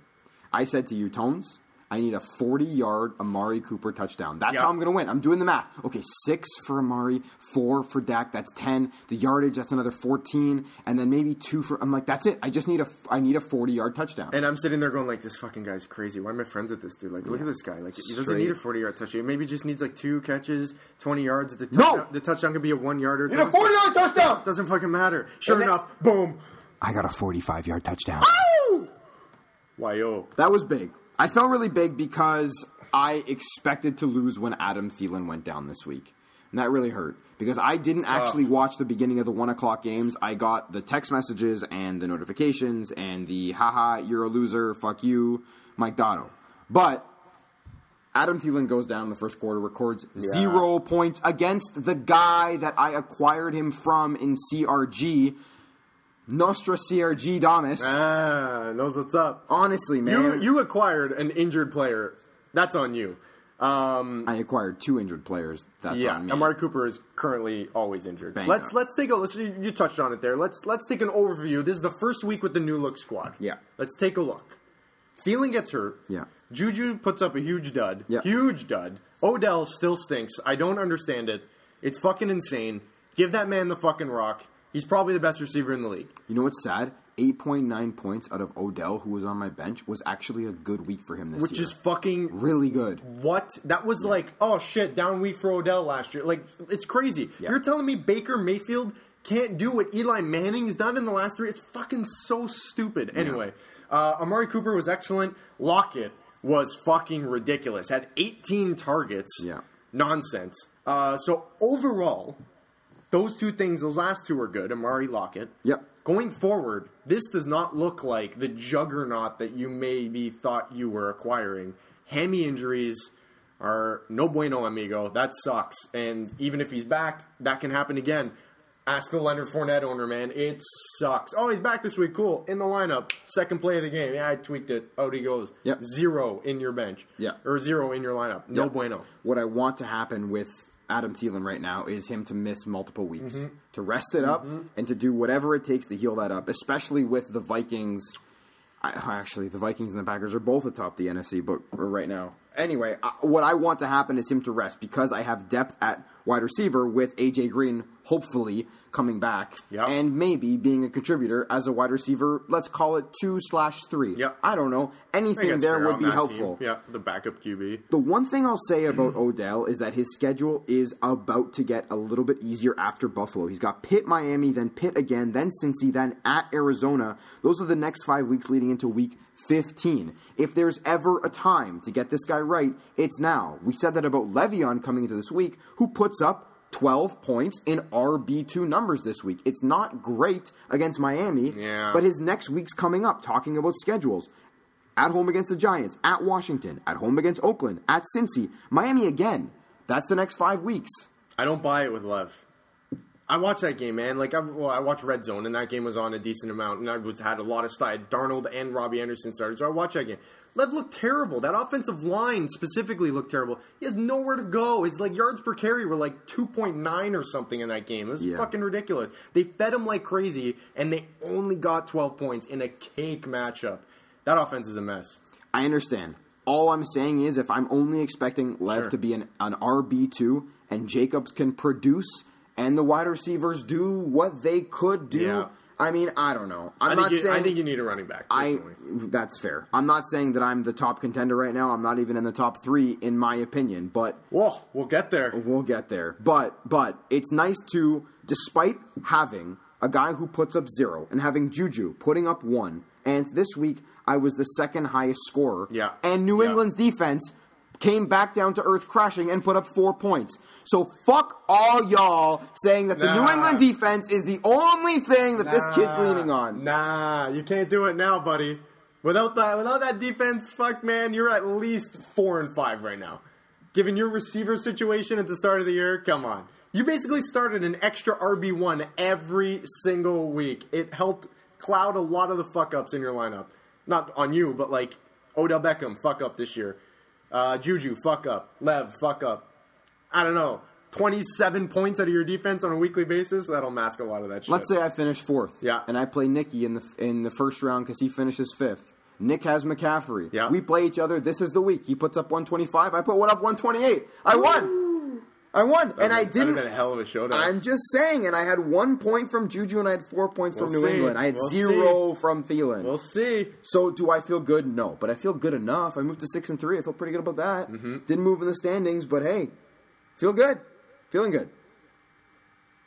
I said to you, Tones, I need a 40 yard Amari Cooper touchdown. That's Yeah. how I'm going to win. I'm doing the math. Okay, six for Amari, four for Dak. That's 10. The yardage, that's another 14. And then maybe two for. I'm like, that's it. I just need a, I need a 40 yard touchdown. And I'm sitting there going like, this fucking guy's crazy. Why am I friends with this dude? Like, look at this guy. Like, he doesn't need a 40 yard touchdown. Maybe he just needs like two catches, 20 yards. The No! touchdown, the touchdown could be a one yarder. need a 40 yard touchdown! Doesn't fucking matter. Sure then- enough, boom. I got a 45 yard touchdown. Why yo? That was big. I felt really big because I expected to lose when Adam Thielen went down this week. And that really hurt because I didn't actually watch the beginning of the one o'clock games. I got the text messages and the notifications and the haha, you're a loser, fuck you, Mike Dotto. But Adam Thielen goes down in the first quarter, records zero points against the guy that I acquired him from in CRG, Nostra CRG Damas. Ah, knows what's up. Honestly, man. You you acquired an injured player. That's on you. Um, I acquired two injured players. That's yeah, on me. Amari Cooper is currently always injured. Bang let's on. let's take a let's you you touched on it there. Let's let's take an overview. This is the first week with the new look squad. Yeah. Let's take a look. Thielen gets hurt. Yeah. Juju puts up a huge dud. Yeah. Huge dud. Odell still stinks. I don't understand it. It's fucking insane. Give that man the fucking rock. He's probably the best receiver in the league. You know what's sad? 8.9 points out of Odell, who was on my bench, was actually a good week for him this Which year. Which is fucking really good. What? That was like, oh shit, down week for Odell last year. Like, it's crazy. Yeah. You're telling me Baker Mayfield can't do what Eli Manning's done in the last three? It's fucking so stupid. Anyway, uh, Amari Cooper was excellent. Lockett was fucking ridiculous. Had 18 targets. Yeah. Nonsense. Uh, so overall, those two things, those last two are good. Amari Lockett. Yep. Going forward, this does not look like the juggernaut that you maybe thought you were acquiring. Hammy injuries are no bueno, amigo. That sucks. And even if he's back, that can happen again. Ask the Leonard Fournette owner, man. It sucks. Oh, he's back this week. Cool. In the lineup. Second play of the game. Yeah, I tweaked it. Out he goes. Yep. Zero in your bench. Yeah. Or zero in your lineup. No Yep. bueno. What I want to happen with Adam Thielen right now is him to miss multiple weeks, Mm-hmm. to rest it up, and to do whatever it takes to heal that up, especially with the Vikings. I, actually, the Vikings and the Packers are both atop the NFC, but right now. Anyway, I, what I want to happen is him to rest because I have depth at wide receiver with AJ Green, hopefully coming back, Yep. and maybe being a contributor as a wide receiver. Let's call it two slash three. Yep. I don't know. Anything there would be helpful. team. Yeah, the backup QB. The one thing I'll say about Odell is that his schedule is about to get a little bit easier after Buffalo. He's got Pitt, Miami, then Pitt again, then Cincy, then at Arizona. Those are the next five weeks leading into week 15. If there's ever a time to get this guy right, it's now. We said that about Le'Veon coming into this week, who puts up 12 points in RB2 numbers this week. It's not great against Miami, Yeah. but his next week's coming up, talking about schedules. At home against the Giants, at Washington, at home against Oakland, at Cincy, Miami again. That's the next five weeks. I don't buy it with Lev. I watched that game, man. Like I, well, I watched Red Zone, and that game was on a decent amount, and I was had a lot of style. Darnold and Robbie Anderson started, so I watched that game. Lev looked terrible. That offensive line specifically looked terrible. He has nowhere to go. It's like yards per carry were like two point nine or something in that game. It was Yeah. fucking ridiculous. They fed him like crazy, and they only got twelve points in a cake matchup. That offense is a mess. I understand. All I'm saying is if I'm only expecting Lev Sure. to be an, an RB2 and Jacobs can produce and the wide receivers do what they could do, Yeah. I mean, I don't know. I'm I not think, you, saying I think you need a running back. I that's fair. I'm not saying that I'm the top contender right now. I'm not even in the top 3 in my opinion, but Whoa, we'll get there. We'll get there. But but it's nice to, despite having a guy who puts up zero and having Juju putting up one, and this week I was the second highest scorer. Yeah. And New Yeah. England's defense came back down to earth crashing and put up four points. So fuck all y'all saying that the New England defense is the only thing that this kid's leaning on. Nah, you can't do it now, buddy. Without that, without that defense, fuck man, you're at least four and five right now. Given your receiver situation at the start of the year, come on. You basically started an extra RB one every single week. It helped cloud a lot of the fuck ups in your lineup. Not on you, but like Odell Beckham, fuck up this year. Uh, Juju, fuck up. Lev, fuck up. I don't know. 27 points out of your defense on a weekly basis, that'll mask a lot of that shit. Let's say I finish fourth. Yeah. And I play Nicky in the in the first round because he finishes fifth. Nick has McCaffrey. Yeah. We play each other. This is the week. He puts up 125. I put one up 128. I won. I won. and I didn't. been a hell of a showdown. I'm just saying, and I had one point from Juju and I had four points from We'll New see. England. I had We'll zero from Thielen. We'll see. so do I feel good? No, but I feel good enough. I moved to six and three. I feel pretty good about that. Mm-hmm. Didn't move in the standings, but hey, feel good. Feeling good.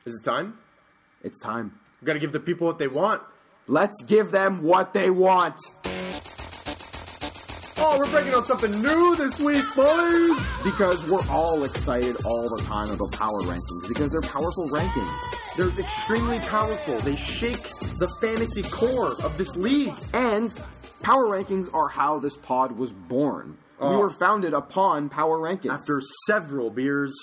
Is it time? It's time. We got to give the people what they want. Let's give them what they want. Oh, we're breaking out something new this week, boys. Because we're all excited all the time about power rankings because they're powerful rankings. They're extremely powerful. They shake the fantasy core of this league. And power rankings are how this pod was born. We Oh. were founded upon power rankings. After several beers,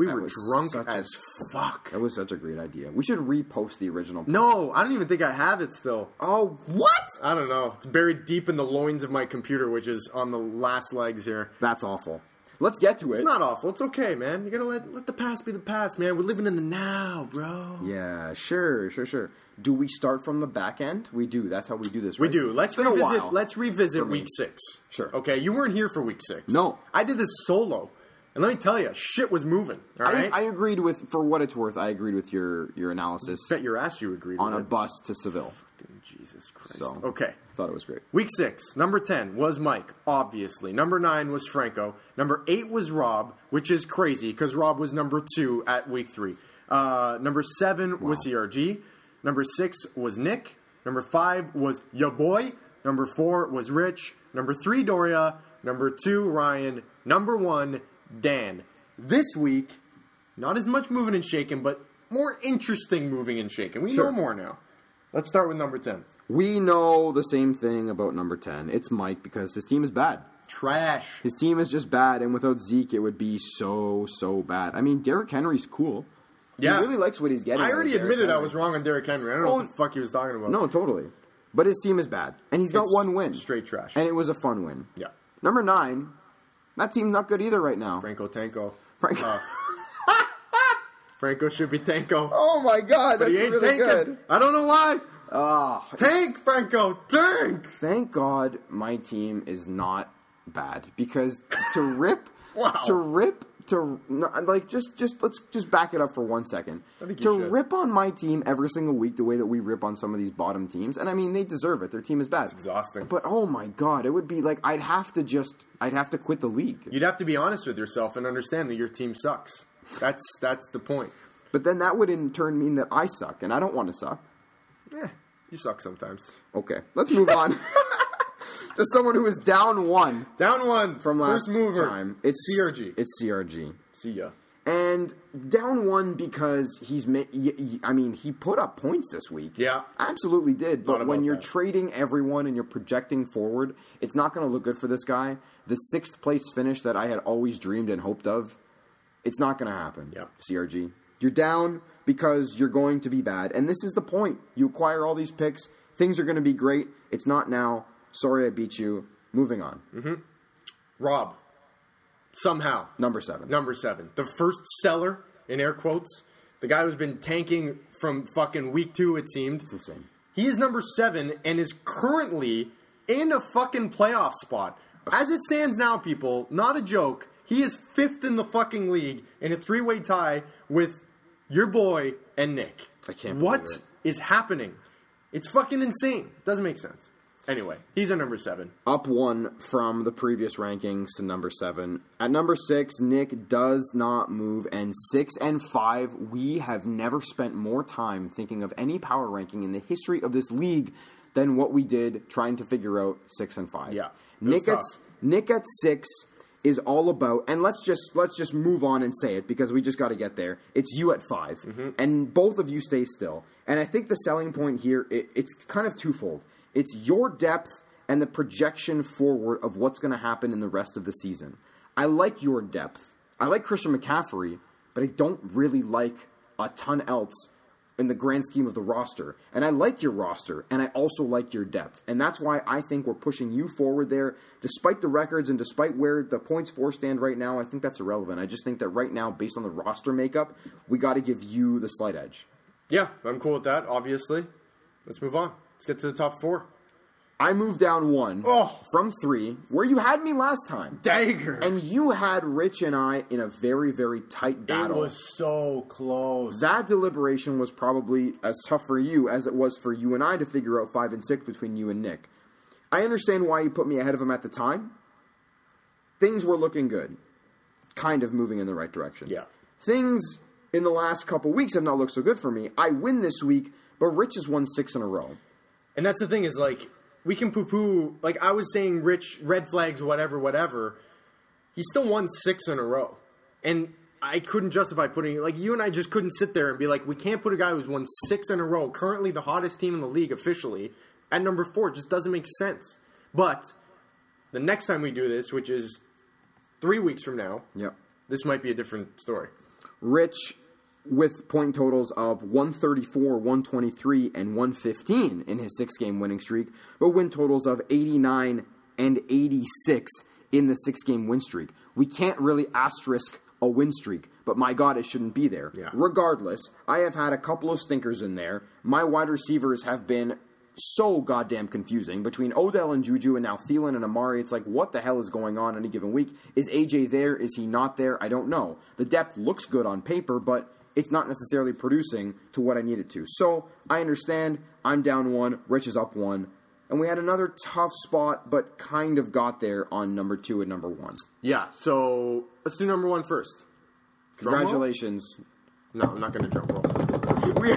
we That were drunk such a- as fuck. that was such a great idea. We should repost the original. No, I don't even think I have it still. Oh, what? I don't know. It's buried deep in the loins of my computer, which is on the last legs here. That's awful. Let's get to it. It's not awful. It's okay, man. You gotta let let the past be the past, man. We're living in the now, bro. Yeah, sure, sure, sure. Do we start from the back end? We do. That's how we do this. We do. Let's It's been a revisit. Let's revisit week six. Sure. Okay, you weren't here for week six. No. I did this solo, and let me tell you, shit was moving. All I, right. I agreed with, for what it's worth. I agreed with your your analysis bet your ass you agreed on a it. bus to Seville. Jesus Christ. So Okay. thought it was great. Week six, number 10 was Mike, obviously. Number nine was Franco. Number eight was Rob, which is crazy because Rob was number two at week three. Uh, number seven was CRG. Number six was Nick. Number five was your boy. Number four was Rich. Number three, Doria. Number two, Ryan. Number one, Dan. This week, not as much moving and shaking, but more interesting moving and shaking. We Sure. know more now. Let's start with number 10. We know the same thing about number 10. It's Mike because his team is bad. Trash. His team is just bad, and without Zeke, it would be so, so bad. I mean, Derrick Henry's cool. Yeah. He really likes what he's getting. I out of already Derrick admitted I Henry. was wrong on Derrick Henry. I don't know what the fuck he was talking about. No, totally. But his team is bad. And he's got It's one win. straight trash. And it was a fun win. Yeah. Number nine, that team's not good either right now. Franco Tanko. Franco. Uh, Franco should be Tanko. Oh my god, but that's he ain't really tanking. good. I don't know why. Ah, Tank, Franco. Tank. thank God my team is not bad because to rip, Wow. to rip, to like just just let's just back it up for one second. I think you To should. rip on my team every single week the way that we rip on some of these bottom teams, and I mean they deserve it. Their team is bad. It's exhausting. But oh my God, it would be like I'd have to just I'd have to quit the league. You'd have to be honest with yourself and understand that your team sucks. That's that's the point. But then that would in turn mean that I suck, and I don't want to suck. Yeah, you suck sometimes. Okay, let's move on to someone who is down one Down one from last First mover. time. It's CRG. It's CRG. See ya. And down one because he's. Ma- y- y- I mean, he put up points this week. Yeah. absolutely did. But when about you're that. trading everyone and you're projecting forward, it's not going to look good for this guy. The sixth place finish that I had always dreamed and hoped of, it's not going to happen. Yeah. CRG, you're down because you're going to be bad, and this is the point. You acquire all these picks, things are going to be great. It's not now. Sorry, I beat you. Moving on. Mm-hmm. Rob. Somehow. Number seven. Number seven. The first seller, in air quotes. The guy who's been tanking from fucking week two, it seemed. It's insane. He is number seven and is currently in a fucking playoff spot. As it stands now, people, not a joke. He is fifth in the fucking league in a three way tie with your boy and Nick. I can't What is happening? It's fucking insane. Doesn't make sense. Anyway, he's a number seven. up one from the previous rankings to number seven. At number six, Nick does not move, and six and five, we have never spent more time thinking of any power ranking in the history of this league than what we did trying to figure out six and five. Yeah, Nick at. Nick at six is all about, and let's just let's just move on and say it because we just got to get there. It's you at 5 Mm-hmm. and both of you stay still. And I think the selling point here it, it's kind of twofold. It's your depth and the projection forward of what's going to happen in the rest of the season. I like your depth. I like Christian McCaffrey, but I don't really like a ton else in the grand scheme of the roster. And I like your roster, and I also like your depth. And that's why I think we're pushing you forward there. Despite the records and despite where the points for stand right now, I think that's irrelevant. I just think that right now, based on the roster makeup, we got to give you the slight edge. Yeah, I'm cool with that, obviously. Let's move on. Let's get to the top four. I moved down one Oh. from three, where you had me last time. Dagger. And you had Rich and I in a very, very tight battle. it was so close. that deliberation was probably as tough for you as it was for you and I to figure out five and six between you and Nick. I understand why you put me ahead of him at the time. Things were looking good, kind of moving in the right direction. Yeah. Things in the last couple weeks have not looked so good for me. I win this week, but Rich has won six in a row. And that's the thing is like we can poo poo like I was saying rich red flags whatever whatever. He still won 6 in a row. And I couldn't justify putting like you and I just couldn't sit there and be like we can't put a guy who's won 6 in a row, currently the hottest team in the league officially, at number 4. It just doesn't make sense. But the next time we do this, which is 3 weeks from now, Yep. this might be a different story. Rich with point totals of 134, 123, and 115 in his six game winning streak, but win totals of 89 and 86 in the six game win streak. We can't really asterisk a win streak, but my God, it shouldn't be there. Yeah. Regardless, I have had a couple of stinkers in there. My wide receivers have been so goddamn confusing between Odell and Juju and now Thielen and Amari. It's like, what the hell is going on any given week? Is AJ there? Is he not there? I don't know. The depth looks good on paper, but it's not necessarily producing to what I need it to. So I understand. I'm down one. Rich is up one. And we had another tough spot, but kind of got there on number two and number one. Yeah, so let's do number 1 first. Drum roll? Congratulations. No, I'm not going to drum roll. We-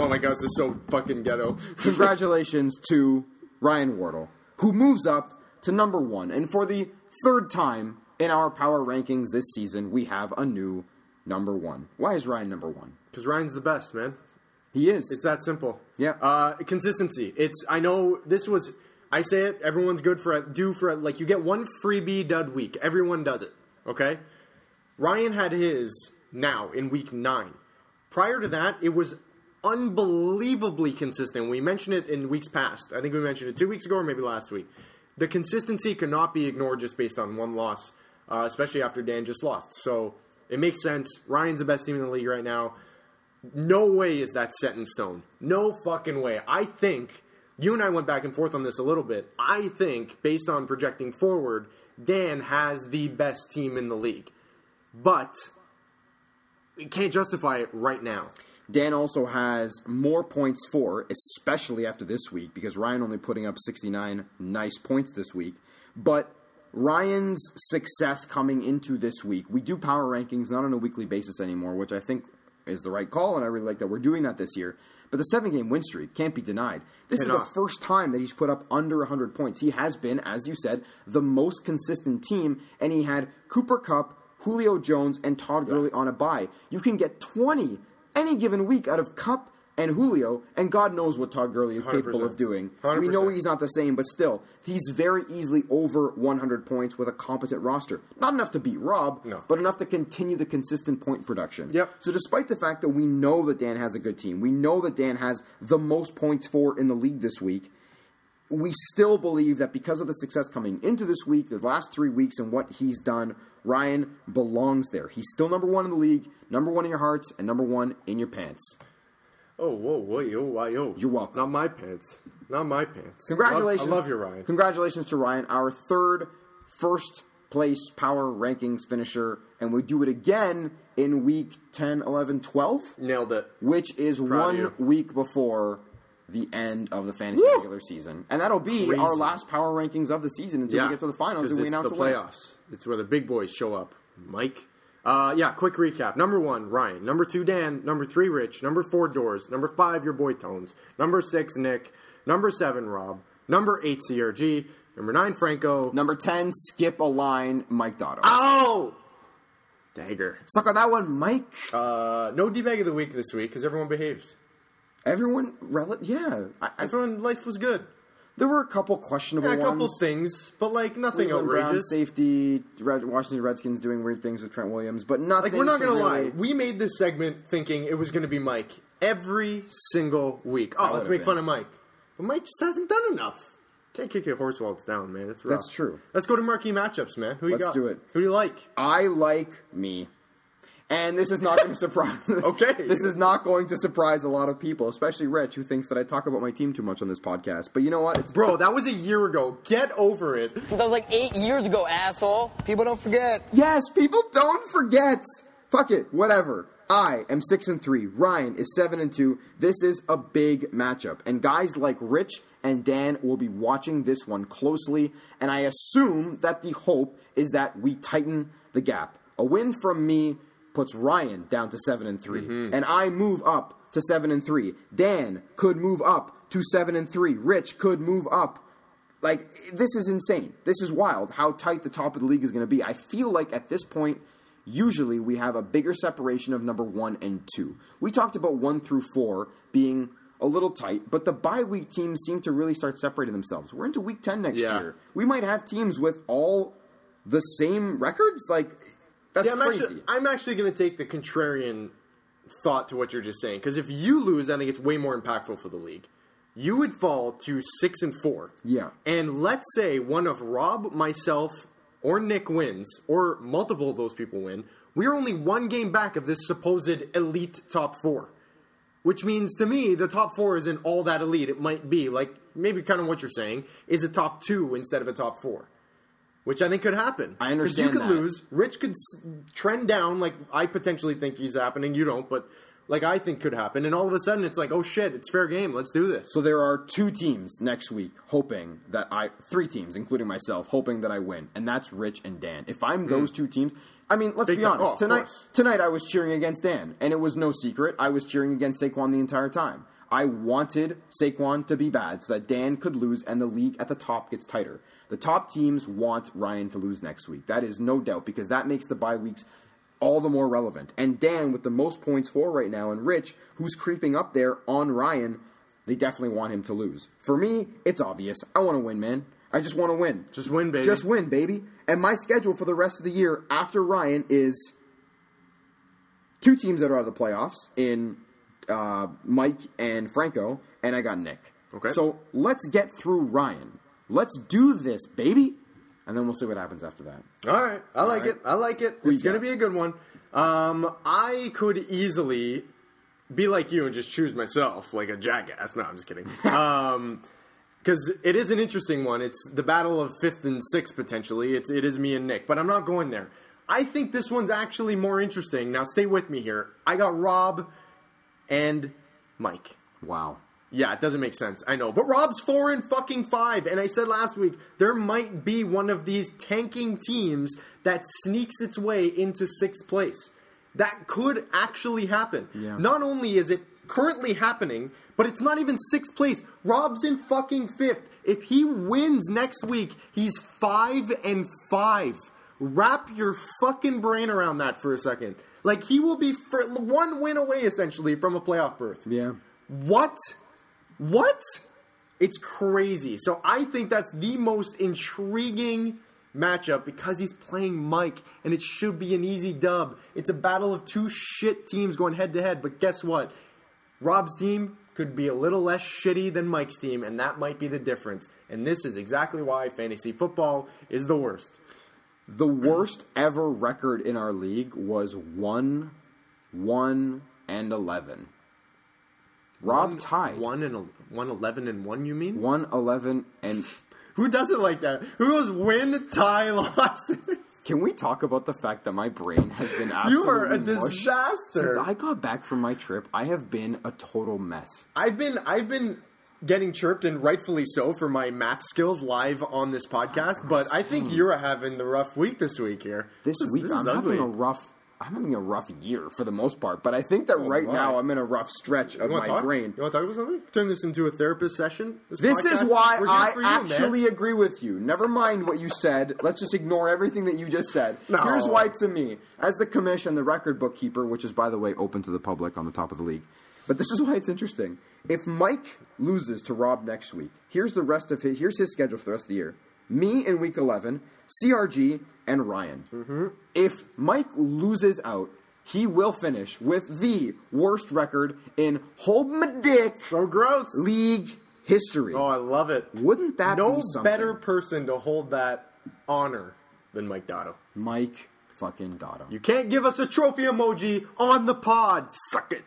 Oh my gosh, this is so fucking ghetto. Congratulations to Ryan Wardle, who moves up to number one. And for the third time in our power rankings this season, we have a new number one. Why is Ryan number one? Because Ryan's the best, man. He is. It's that simple. Yeah. Uh, consistency. It's. I know this was. I say it. Everyone's good for a due for a, like you get one freebie dud week. Everyone does it. Okay. Ryan had his now in week nine. Prior to that, it was unbelievably consistent. We mentioned it in weeks past. I think we mentioned it two weeks ago or maybe last week. The consistency cannot be ignored just based on one loss, uh, especially after Dan just lost. So it makes sense. Ryan's the best team in the league right now. No way is that set in stone. No fucking way. I think you and I went back and forth on this a little bit. I think, based on projecting forward, Dan has the best team in the league. But we can't justify it right now. Dan also has more points for, especially after this week, because Ryan only putting up 69 nice points this week. But Ryan's success coming into this week, we do power rankings not on a weekly basis anymore, which I think is the right call, and I really like that we're doing that this year. But the seven game win streak can't be denied. This is the first time that he's put up under 100 points. He has been, as you said, the most consistent team, and he had Cooper Kupp, Julio Jones, and Todd Gurley on a bye. You can get 20 any given week out of Cup and Julio, and God knows what Todd Gurley is capable 100%. of doing. We know he's not the same, but still, he's very easily over 100 points with a competent roster. Not enough to beat Rob, No. but enough to continue the consistent point production. Yep. So, despite the fact that we know that Dan has a good team, we know that Dan has the most points for in the league this week, we still believe that because of the success coming into this week, the last three weeks, and what he's done, Ryan belongs there. He's still number one in the league, number one in your hearts, and number one in your pants. Oh, whoa, whoa, yo, why, yo. You're welcome. Not my pants. Not my pants. Congratulations. I love, I love you, Ryan. Congratulations to Ryan, our third first place power rankings finisher, and we do it again in week 10, 11, 12, Nailed it. which is Proud one week before the end of the fantasy Woo! regular season. And that'll be Crazy. our last power rankings of the season until we get to the finals and we announce the playoffs. It's where the big boys show up. Mike. Uh, yeah, quick recap. Number one, Ryan. Number two, Dan. Number three, Rich. Number four, Doors. Number five, your boy Tones. Number six, Nick. Number seven, Rob. Number eight, CRG. Number nine, Franco. Number 10, skip a line, Mike Dotto. Ow! Dagger. Suck on that one, Mike. Uh, no D-bag of the week this week because everyone behaved. Everyone, rel- yeah. I, I, Everyone, life was good. There were a couple questionable Yeah, a couple ones. things, but like nothing Cleveland outrageous. safety, Red, Washington Redskins doing weird things with Trent Williams, but nothing. Like we're not gonna really- lie, we made this segment thinking it was gonna be Mike every single week. Oh, let's make been. fun of Mike, but Mike just hasn't done enough. Can't kick your horse while it's down, man. It's rough. That's true. Let's go to marquee matchups, man. Who you got? Let's got? do it. Who do you like? I like me. And this is not going to surprise. Okay. This is not going to surprise a lot of people, especially Rich, who thinks that I talk about my team too much on this podcast. But you know what? It's Bro, that was a year ago. Get over it. That was like eight years ago, asshole. People don't forget. Yes, people don't forget. Fuck it, whatever. I am six and three. Ryan is seven and two. This is a big matchup, and guys like Rich and Dan will be watching this one closely. And I assume that the hope is that we tighten the gap. A win from me puts Ryan down to seven and 3 mm-hmm. and I move up to seven and three. Dan could move up to seven and three. Rich could move up like this is insane. This is wild how tight the top of the league is going to be. I feel like at this point usually we have a bigger separation of number 1 and 2. We talked about 1 through 4 being a little tight, but the bye week teams seem to really start separating themselves. We're into week 10 next Yeah. year. We might have teams with all the same records like that's Yeah, I'm crazy. actually, I'm actually going to take the contrarian thought to what you're just saying because if you lose, I think it's way more impactful for the league. You would fall to six and four. Yeah. And let's say one of Rob, myself, or Nick wins, or multiple of those people win. We're only one game back of this supposed elite top four. Which means to me, the top four isn't all that elite. It might be like maybe kind of what you're saying is a top two instead of a top four, which I think could happen. I understand You could that. lose. Rich could s- trend down like I potentially think he's happening. You don't, but like I think could happen. And all of a sudden, it's like, oh shit, it's fair game. Let's do this. So there are two teams next week hoping that I three teams, including myself, hoping that I win, and that's Rich and Dan. If I'm hmm. those two teams, I mean, let's. Big be honest. Oh, tonight, tonight I was cheering against Dan, and it was no secret. I was cheering against Saquon the entire time. I wanted Saquon to be bad so that Dan could lose and the league at the top gets tighter. The top teams want Ryan to lose next week. That is no doubt because that makes the bye weeks all the more relevant. And Dan, with the most points for right now, and Rich, who's creeping up there on Ryan, they definitely want him to lose. For me, it's obvious. I want to win, man. I just want to win. Just win, baby. Just win, baby. And my schedule for the rest of the year after Ryan is two teams that are out of the playoffs in uh, Mike and Franco, and I got Nick. Okay. So let's get through Ryan. Let's do this, baby. And then we'll see what happens after that. All right, I like right. it. I like it. Who it's going to be a good one. Um, I could easily be like you and just choose myself, like a jackass. No, I'm just kidding. um, because it is an interesting one. It's the battle of fifth and sixth potentially. It's it is me and Nick, but I'm not going there. I think this one's actually more interesting. Now, stay with me here. I got Rob and Mike. Wow. Yeah, it doesn't make sense. I know. But Rob's four and fucking five. And I said last week, there might be one of these tanking teams that sneaks its way into sixth place. that could actually happen. Yeah. Not only is it currently happening, but it's not even sixth place. Rob's in fucking fifth. If he wins next week, he's five and five. Wrap your fucking brain around that for a second. Like he will be one win away essentially from a playoff berth. Yeah. What? What? It's crazy. So I think that's the most intriguing matchup because he's playing Mike and it should be an easy dub. It's a battle of two shit teams going head to head, but guess what? Rob's team could be a little less shitty than Mike's team, and that might be the difference. And this is exactly why fantasy football is the worst. The worst ever record in our league was 1 1 and 11. Rob tied. One and one eleven and one. You mean? one eleven and Who does it like that? Who goes win, tie, losses? Can we talk about the fact that my brain has been absolutely You are a disaster. Since I got back from my trip, I have been a total mess. I've been I've been getting chirped and rightfully so for my math skills live on this podcast, but I think you're having the rough week this week here. This, week is I'm ugly. having a rough I'm having a rough year for the most part, but I think that oh right my. now I'm in a rough stretch of my talk? brain. You want to talk about something? Turn this into a therapist session. This podcast? is why I you, man. actually agree with you. Never mind what you said. Let's just ignore everything that you just said. No. Here's why to me, as the commission, the record bookkeeper, which is by the way open to the public on the top of the league. But this is why it's interesting. If Mike loses to Rob next week, here's the rest of his here's his schedule for the rest of the year. Me in week 11, CRG, and Ryan. Mm-hmm. If Mike loses out, he will finish with the worst record in hold my dick so gross. league history. Oh, I love it. Wouldn't that no be better person to hold that honor than Mike Dotto. Mike fucking Dotto. You can't give us a trophy emoji on the pod. Suck it.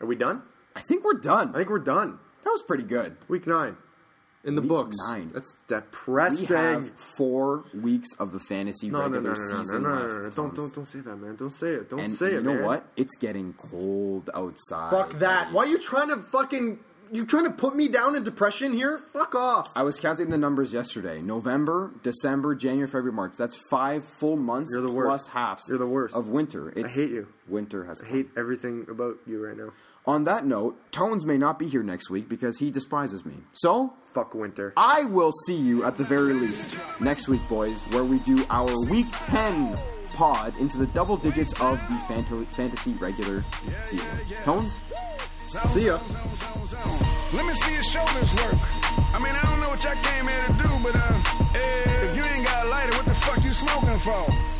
Are we done? I think we're done. I think we're done. that was pretty good. Week nine. In the Week books. nine. That's We depressing. have four weeks of the fantasy no, no, regular no, no, no, no, season no, no, left. no, Don't, don't, don't say that, man. Don't say it. Don't And say you it, know man. what? It's getting cold outside. Fuck that. Why are you trying to fucking? You trying to put me down in depression here? Fuck off. I was counting the numbers yesterday. November, December, January, February, March. That's five full months You're the plus worst. halves You're the worst. of winter. It's, hate you. Winter has I come. hate everything about you right now. On that note, Tones may not be here next week because he despises me. So, Fuck winter. I will see you at the very least next week, boys, where we do our Week 10 pod into the double digits of the fant- fantasy regular season. Tones? See ya. Let me see your shoulders work. I mean, I don't know what y'all came here to do, but uh, if you ain't got a lighter, what the fuck you smoking for?